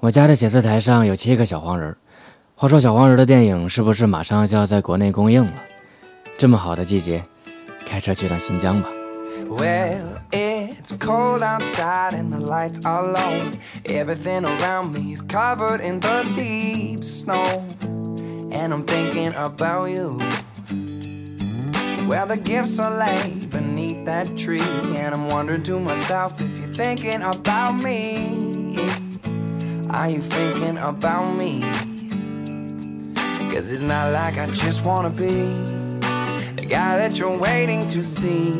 我家的写字台上有七个小黄人儿。话说小黄人的电影是不是马上就要在国内公映了？这么好的季节，开车去趟新疆吧。Well, it's cold outside and the lights are low. Everything around me is covered in the deep snow. And I'm thinking about you. Well, the gifts are laid beneath that tree. And I'm wondering to myself if you're thinking about me. Are you thinking about me? Cause it's not like I just wanna be the guy that you're waiting to see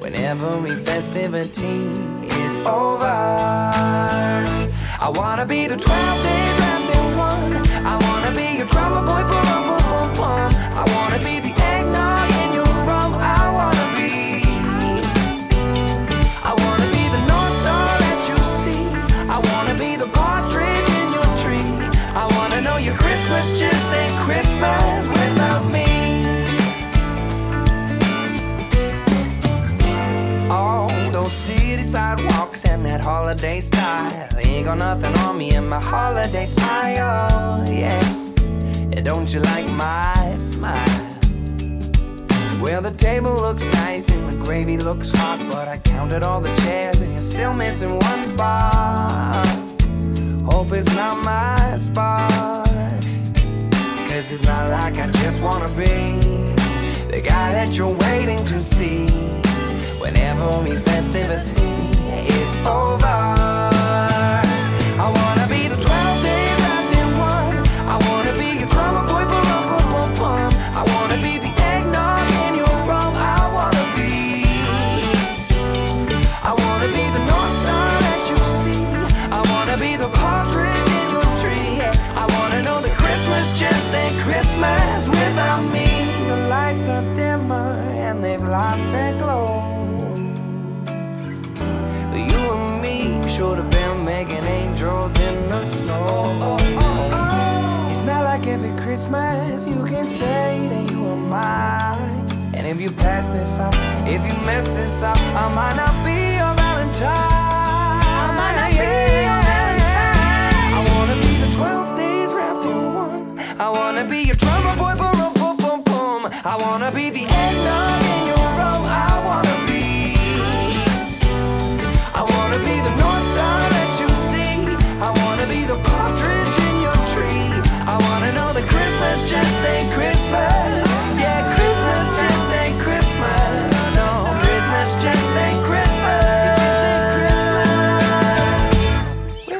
when every festivity is over. I wanna be the 12 days in one. Sidewalks and that holiday style. Ain't got nothing on me and my holiday smile. Yeah, yeah don't you like my smile? Well, the table looks nice and the gravy looks hot, but I counted all the chairs and you're still missing one spot. Hope it's not my spot. Cause it's not like I just wanna be the guy that you're waiting to see when every festivity is over. Should have been making angels in the snow. It's not like every Christmas you can say that you are mine. And if you pass this up, if you mess this up, I might not be your Valentine. I might not be your Valentine. I wanna be the 12 days wrapped in one. I wanna be your drummer boy, boom, boom, boom, boom. I wanna be the eggnog in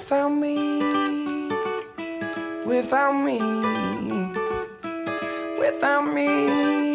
without me. Without me. Without me.